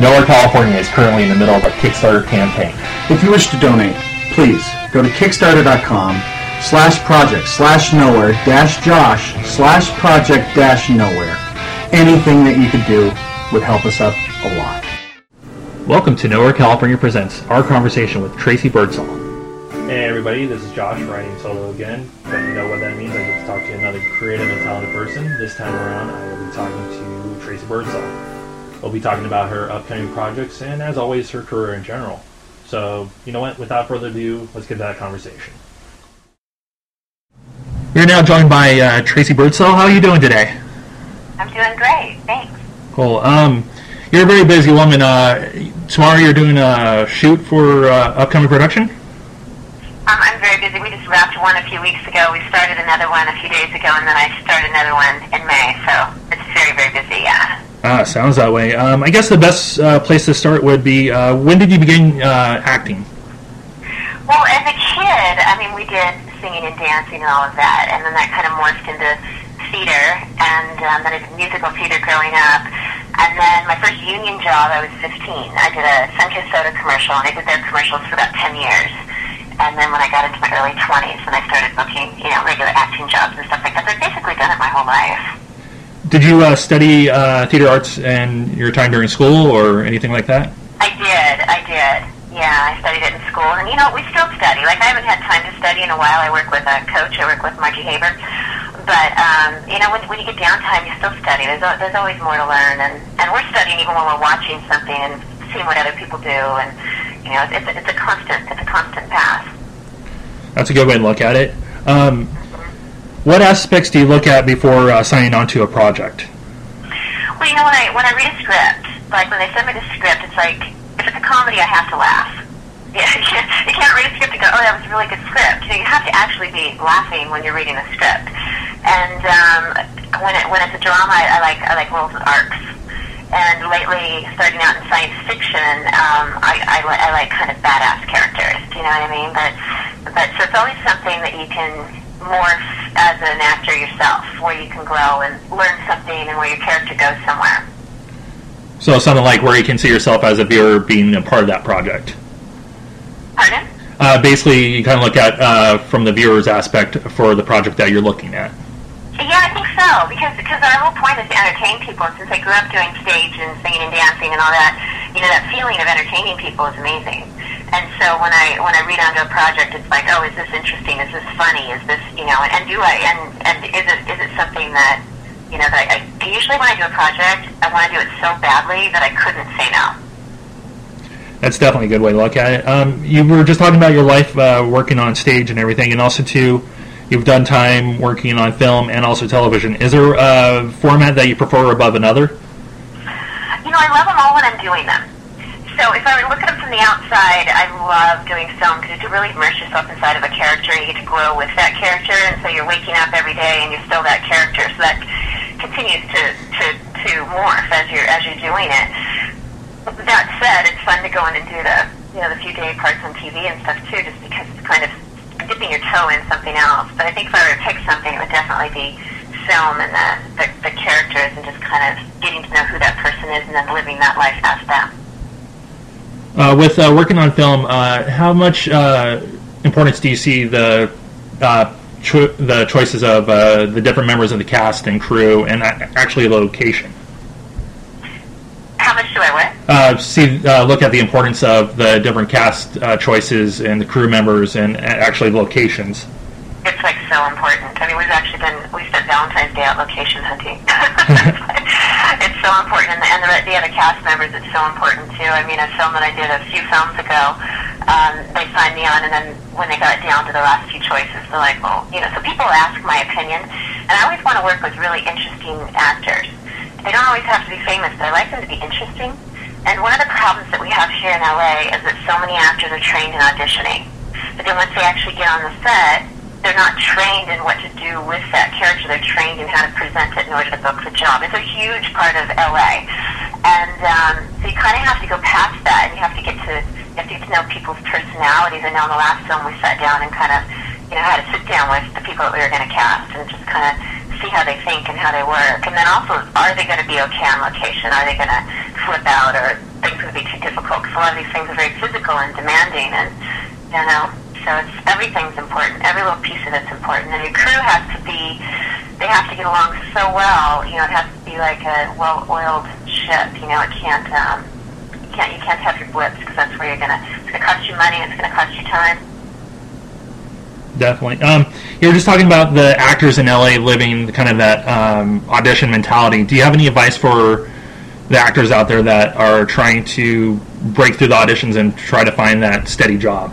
Nowhere, California is currently in the middle of a Kickstarter campaign. If you wish to donate, please go to kickstarter.com slash project slash nowhere dash Josh slash project dash nowhere. Anything that you could do would help us out a lot. Welcome to Nowhere, California presents our conversation with Tracey Birdsall. Hey everybody, this is Josh writing solo again. Don't you know what that means? I get to talk to another creative and talented person. This time around, I will be talking to Tracey Birdsall. We'll be talking about her upcoming projects and, as always, her career in general. So, you know what? Without further ado, let's get that conversation. You're now joined by uh, Tracey Birdsall. How are you doing today? I'm doing great, thanks. Cool. Um, you're a very busy woman. Uh, tomorrow you're doing a shoot for uh, upcoming production? Um, I'm very busy. We just wrapped one a few weeks ago. We started another one a few days ago, and then I started another one in May. So it's very, very busy. Yeah. Ah, sounds that way. Um, I guess the best uh, place to start would be uh, when did you begin uh, acting? Well, as a kid, I mean, we did singing and dancing and all of that, and then that kind of morphed into theater, and um, then I did musical theater growing up. And then my first union job, I was 15. I did a Sunkist Soda commercial, and I did their commercials for about 10 years. And then when I got into my early 20s, and I started booking, you know, regular acting jobs and stuff like that, I've basically done it my whole life. Did you uh, study uh, theater arts in your time during school or anything like that? I did, I did. Yeah, I studied it in school, and you know, we still study. Like I haven't had time to study in a while. I work with a coach. I work with Margie Haber. But um, you know, when, when you get downtime, you still study. There's there's always more to learn, and and we're studying even when we're watching something and seeing what other people do, and you know, it's it's a, it's a constant it's a constant path. That's a good way to look at it. Um, what aspects do you look at before uh, signing on to a project? Well, you know, when I when I read a script, like when they send me the script, it's like if it's a comedy, I have to laugh. Yeah, you can't, read a script and go, "Oh, that was a really good script." You, know, you have to actually be laughing when you're reading the script. And um, when it when it's a drama, I, I like I like roles with arcs. And lately, starting out in science fiction, um, I, I, I like kind of badass characters. Do you know what I mean? But but so it's always something that you can morph as an actor yourself, where you can grow and learn something, and where your character goes somewhere. So something like where you can see yourself as a viewer being a part of that project. Pardon? Uh, basically, you kind of look at uh, from the viewer's aspect for the project that you're looking at. Yeah, I think so because because our whole point is to entertain people. And since I grew up doing stage and singing and dancing and all that, you know, that feeling of entertaining people is amazing. And so when I when I read onto a project, it's like, oh, is this interesting? Is this funny? Is this you know? And do I and and is it is it something that you know that I, I usually when I do a project, I want to do it so badly that I couldn't say no. That's definitely a good way to look at it. Um, you were just talking about your life uh, working on stage and everything, and also too, you've done time working on film and also television. Is there a format that you prefer above another? You know, I love them all when I'm doing them. So if I were look at them from the outside, I love doing film because you get to really immerse yourself inside of a character you get to grow with that character. And so you're waking up every day and you're still that character. So that continues to, to, to morph as you're, as you're doing it. That said, it's fun to go in and do the, you know, the few day parts on TV and stuff too, just because it's kind of dipping your toe in something else. But I think if I were to pick something, it would definitely be film and the, the, the characters and just kind of getting to know who that person is and then living that life as them. Uh, with uh, working on film, uh, how much uh, importance do you see the uh, cho- the choices of uh, the different members of the cast and crew, and actually the location? How much do I what? Uh, see, uh, look at the importance of the different cast uh, choices and the crew members, and uh, actually locations. It's like so important. I mean, we've actually been we spent Valentine's Day out location hunting. it's so important, and the, and the, the other cast members. It's so important too. I mean, a film that I did a few films ago, um, they signed me on, and then when they got down to the last few choices, they're like, well, you know. So people ask my opinion, and I always want to work with really interesting actors. They don't always have to be famous, but I like them to be interesting. And one of the problems that we have here in LA is that so many actors are trained in auditioning, but then once they actually get on the set they're not trained in what to do with that character. They're trained in how to present it in order to book the job. It's a huge part of LA, and um, so you kind of have to go past that, and you have to get to you have to get to know people's personalities. I know in the last film we sat down and kind of you know had to sit down with the people that we were going to cast and just kind of see how they think and how they work, and then also are they going to be okay on location? Are they going to flip out or things going to be too difficult? Because a lot of these things are very physical and demanding, and you know, so it's everything's important. Every little piece of it's important, and your crew has to be. They have to get along so well. You know, it has to be like a well-oiled ship. You know, it can't. Um, you can't. You can't have your blips because that's where you're gonna. It's gonna cost you money. It's gonna cost you time. Definitely. Um, you were just talking about the actors in LA living kind of that um, audition mentality. Do you have any advice for the actors out there that are trying to break through the auditions and try to find that steady job?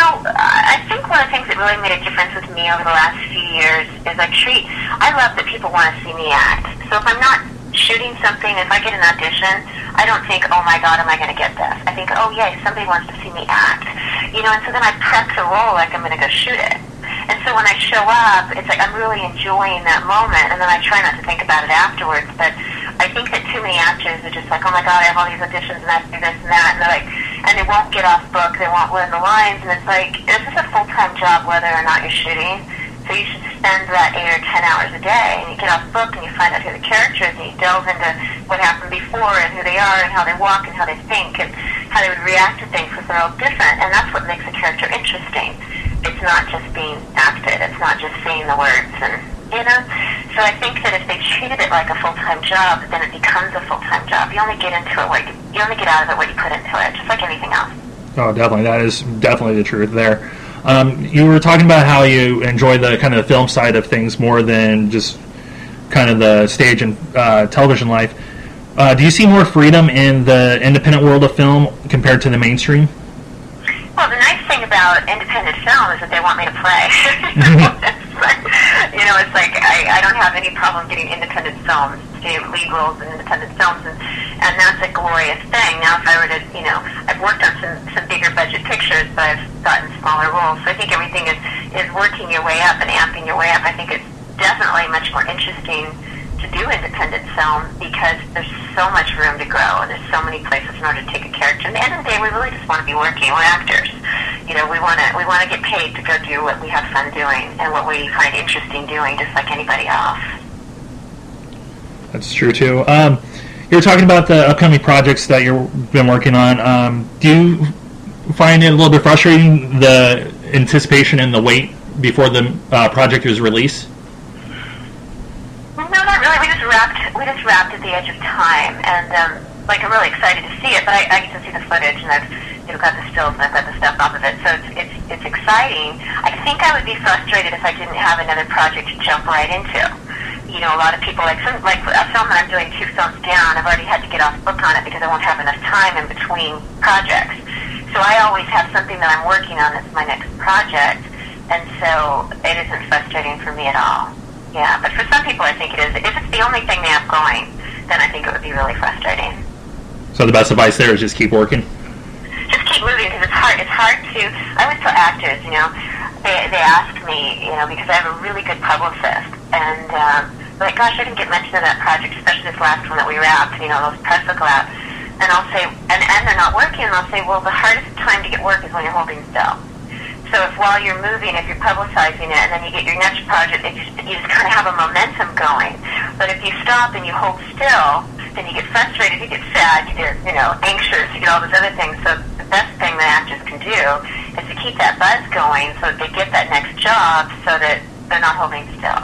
Know, I think one of the things that really made a difference with me over the last few years is I treat, I love that people want to see me act. So if I'm not shooting something, if I get an audition, I don't think, oh my god, am I going to get this? I think, oh yay, somebody wants to see me act. You know, and so then I prep the role like I'm going to go shoot it. And so when I show up, it's like I'm really enjoying that moment, and then I try not to think about it afterwards. But I think that too many actors are just like, oh my god, I have all these auditions, and I do this and that, and they're like, and they won't get off book, they won't learn the lines, and it's like, this is a full-time job whether or not you're shooting. So you should spend that eight or ten hours a day, and you get off book and you find out who the character is, and you delve into what happened before, and who they are, and how they walk, and how they think, and how they would react to things, because they're all different, and that's what makes a character interesting. It's not just being acted, it's not just saying the words, and you know. So I think that if they treated it like a full-time job, then it becomes a full-time job. You only get into it what you, you only get out of it what you put into it, just like anything else. Oh, definitely. That is definitely the truth there. Um, you were talking about how you enjoy the kind of the film side of things more than just kind of the stage and uh, television life. Uh, do you see more freedom in the independent world of film compared to the mainstream? Well, the nice thing about independent film is that they want me to play. you know, it's like I, I don't have any problem getting independent films, lead roles in independent films, and, and that's a glorious thing. Now, if I were to, you know, I've worked on some, some bigger budget pictures, but I've gotten smaller roles. So I think everything is, is working your way up and amping your way up. I think it's definitely much more interesting to do independent film because there's so much room to grow and there's so many places in order to take a character. And at the end of the day, we really just want to be working. We're actors. You know, we want to we want to get paid to go do what we have fun doing and what we find interesting doing, just like anybody else. That's true too. Um, you were talking about the upcoming projects that you've been working on. Um, do you find it a little bit frustrating the anticipation and the wait before the uh, project is released? No, not really. We just wrapped. We just wrapped at the edge of time, and um, like I'm really excited to see it. But I, I get to see the footage, and I've you know got the stills, and I've got the stuff off of it. So it's it's it's exciting. I think I would be frustrated if I didn't have another project to jump right into. You know, a lot of people like some like a film that I'm doing two films down. I've already had to get off book on it because I won't have enough time in between projects. So I always have something that I'm working on that's my next project, and so it isn't frustrating for me at all. Yeah, but for some people, I think it is. If it's the only thing they have going, then I think it would be really frustrating. So the best advice there is just keep working. Keep moving because it's hard. It's hard to. I always tell actors, you know, they they ask me, you know, because I have a really good publicist, and um, like, gosh, I didn't get mentioned in that project, especially this last one that we wrapped. You know, those press will go out, and I'll say, and and they're not working, and I'll say, well, the hardest time to get work is when you're holding still. So if while you're moving, if you're publicizing it, and then you get your next project, it just, you just kind of have a momentum going. But if you stop and you hold still, then you get frustrated, you get sad, you get you know anxious, you get all those other things. So the best thing that actors can do is to keep that buzz going, so that they get that next job, so that they're not holding still.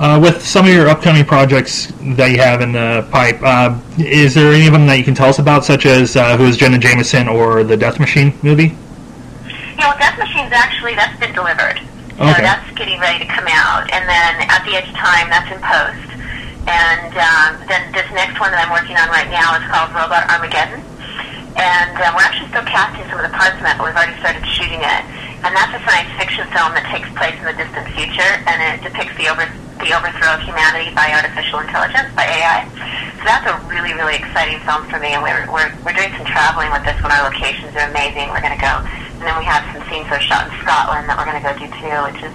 Uh, with some of your upcoming projects that you have in the pipe, uh, is there any of them that you can tell us about, such as uh, Who is Jenna Jameson or the Death Machine movie? Know, Death Machine's actually that's been delivered. So Okay. that's getting ready to come out, and then at the edge of time, that's in post. And um, then this next one that I'm working on right now is called Robot Armageddon, and um, we're actually still casting some of the parts of it, but we've already started shooting it. And that's a science fiction film that takes place in the distant future, and it depicts the over the overthrow of humanity by artificial intelligence, by AI. So that's a really, really exciting film for me, and we're, we're, we're doing some traveling with this one. Our locations are amazing. We're going to go, and then we have some scenes that are shot in Scotland that we're going to go do too, which is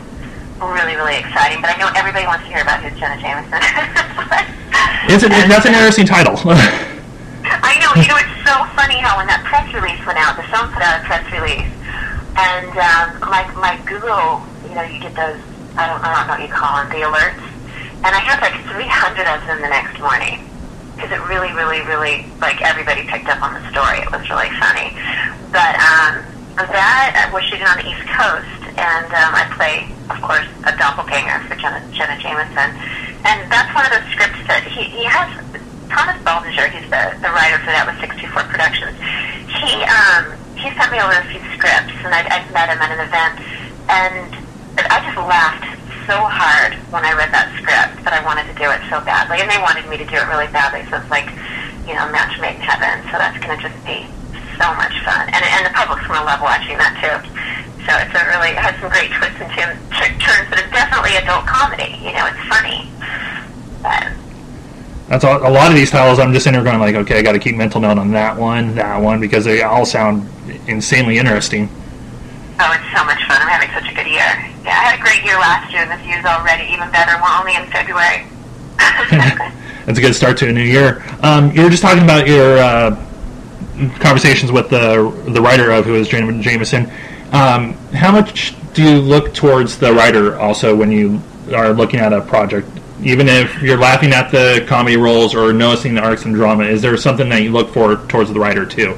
really, really exciting. But I know everybody wants to hear about who's Jenna Jameson. It's an, that's an interesting title. I know. You know, it's so funny how when that press release went out, the film put out a press release, and um, my my Google, you know, you get those. I don't, I don't know what you call them, the alerts, and I had like 300 of them the next morning. because it really, really, really like everybody picked up on the story. It was really funny. But um, that was shooting on the East Coast, and um, I play, of course, a doppelganger for Jenna, Jenna Jameson. And that's one of those scripts that he, he has. Thomas Baldinger, he's the, the writer for that with 624 Productions. He um, he sent me over a few scripts, and I'd, I'd met him at an event, and I just laughed so hard when I read that script that I wanted to do it so badly, and they wanted me to do it really badly. So it's like, you know, match made in heaven. So that's going to just be so much fun, and and the public's to love watching that too. So it's a really it has some great twists and turns, but it's definitely adult comedy. You know, it's funny. But, that's a, a lot of these titles. I'm just in there going like, okay, I got to keep mental note on that one, that one, because they all sound insanely interesting. Oh, it's so much fun. I'm having such a good year. Yeah, I had a great year last year, and this year's already even better. We're only in February. That's a good start to a new year. Um, you were just talking about your uh, conversations with the the writer of who is Jameson. Um, how much do you look towards the writer also when you are looking at a project? Even if you're laughing at the comedy roles or noticing the arcs and drama, is there something that you look for towards the writer too?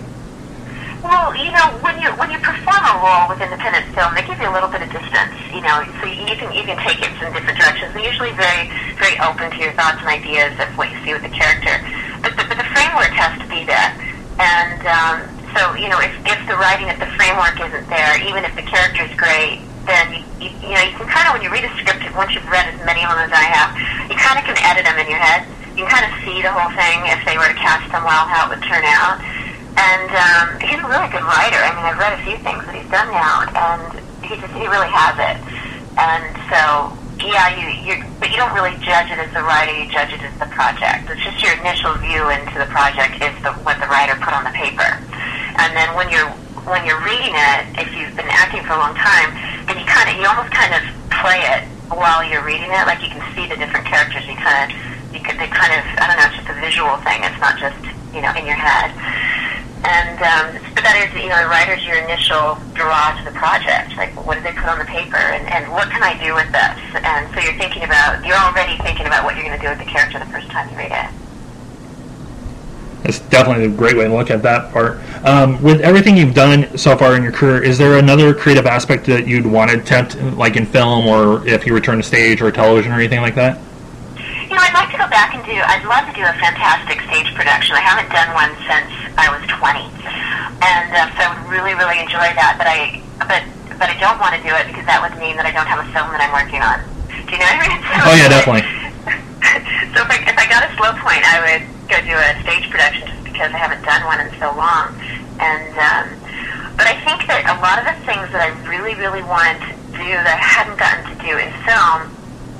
Well, you know, when you when you perform a role with independent film, they give you a little bit of distance. You know, so you can you can take it in different directions. They're usually very very open to your thoughts and ideas of what you see with the character. But the, but the framework has to be there. And um, so, you know, if if the writing, if the framework isn't there, even if the character is great, then you, you, you know you can kind of when you read a script, once you've read as many of them as I have, you kind of can edit them in your head. You can kind of see the whole thing if they were to cast them well, how it would turn out. And um, he's a really good writer. I mean, I've read a few things that he's done now, and he just he really has it. And so, yeah, you you but you don't really judge it as the writer. You judge it as the project. It's just your initial view into the project is the what the writer put on the paper. And then when you're when you're reading it, if you've been acting for a long time, and you kind of you almost kind of play it while you're reading it, like you can see the different characters. You kind of you could they kind of I don't know, it's just a visual thing. It's not just you know in your head. And um, but that is, you know, the writer's your initial draw to the project. Like, what did they put on the paper, and, and what can I do with this? And so you're thinking about, you're already thinking about what you're going to do with the character the first time you read it. It's definitely a great way to look at that part. Um, with everything you've done so far in your career, is there another creative aspect that you'd want to attempt, like in film, or if you return to stage or television or anything like that? You know, I'd like to go back and do. I'd love to do a fantastic stage production. I haven't done one since I was 20, and uh, so I would really, really enjoy that. But I, but but I don't want to do it because that would mean that I don't have a film that I'm working on. Do you know what I mean? So oh yeah, definitely. so if I, if I got a slow point, I would go do a stage production just because I haven't done one in so long. And um, but I think that a lot of the things that I really, really wanted to do that I hadn't gotten to do in film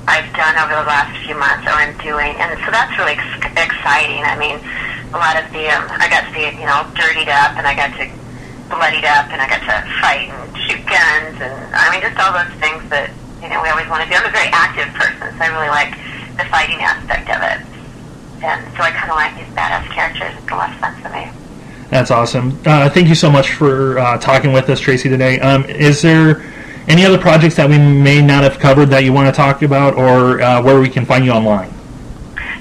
I've done over the last few months or I'm doing. And so that's really ex- exciting. I mean, a lot of the, um, I got to be, you know, dirtied up and I got to bloodied up and I got to fight and shoot guns and, I mean, just all those things that, you know, we always want to do. I'm a very active person, so I really like the fighting aspect of it. And so I kind of like these badass characters. It's a lot of fun for me. That's awesome. Uh, thank you so much for uh, talking with us, Tracey, today. Um, is there any other projects that we may not have covered that you want to talk about, or uh, where we can find you online?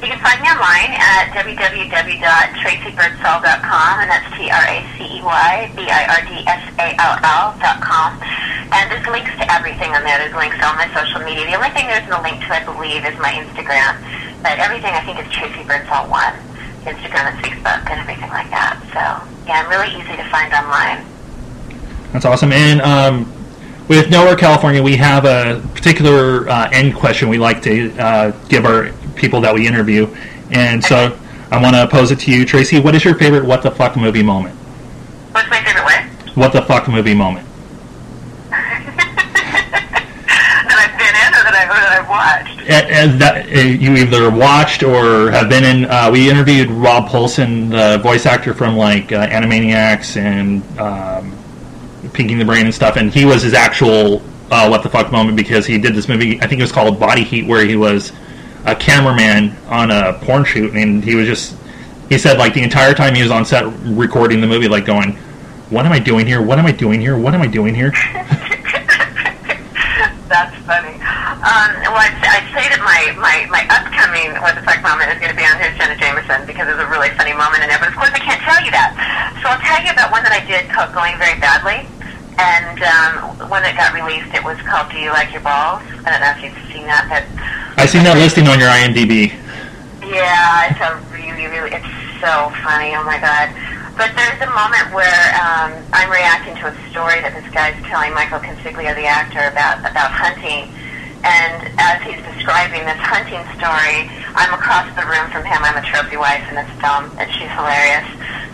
You can find me online at www.traceybirdsall.com, and that's T-R-A-C-E-Y-B-I-R-D-S-A-L-L.com. And there's links to everything on there. There's links to all my social media. The only thing there's no link to, I believe, is my Instagram. But everything, I think, is Tracey Birdsall 1. Instagram and Facebook and everything like that. So, yeah, I'm really easy to find online. That's awesome. And um, with Nowhere California, we have a particular uh, end question we like to uh, give our people that we interview, and so I want to pose it to you, Tracey. What is your favorite "What the fuck" movie moment? What's my favorite what? What the fuck movie moment? that I've been in, or that, I, or that I've watched. And that you either watched or have been in. Uh, we interviewed Rob Paulsen, the voice actor from like uh, Animaniacs and. Um, Pinky the Brain and stuff, and he was his actual uh, what the fuck moment because he did this movie. I think it was called Body Heat, where he was a cameraman on a porn shoot, and he was just he said like the entire time he was on set recording the movie, like going, "What am I doing here? What am I doing here? What am I doing here?" That's funny. um, well, I'd, I'd say that my, my, my upcoming What the Fuck moment is going to be on Who's Jenna Jameson because there's a really funny moment in there. But of course, I can't tell you that. So I'll tell you about one that I did called Going Very Badly. And um, when it got released, it was called Do You Like Your Balls? I don't know if you've seen that, but I've seen that listing on your IMDb. yeah, it's a really, really, it's so funny. Oh my god. But there's a moment where um, I'm reacting to a story that this guy's telling Michael Consiglia, the actor, about about hunting. And as he's describing this hunting story, I'm across the room from him. I'm a trophy wife in this film, and she's hilarious,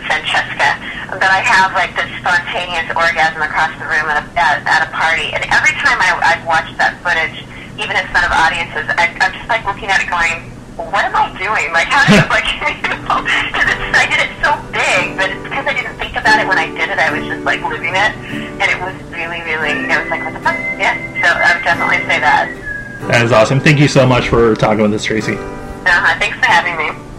Francesca. But I have like this spontaneous orgasm across the room at a, at, at a party. And every time I, I've watched that footage, even in front of audiences, I, I'm just like looking at it going, what am I doing? Like, how did like, you know, because I did it so big, but because I didn't think about it when I did it. I was just like living it, and it was really, really. It was like, what the fuck? Yeah. So I would definitely say that. That is awesome. Thank you so much for talking with us, Tracey. Uh-huh. Thanks for having me.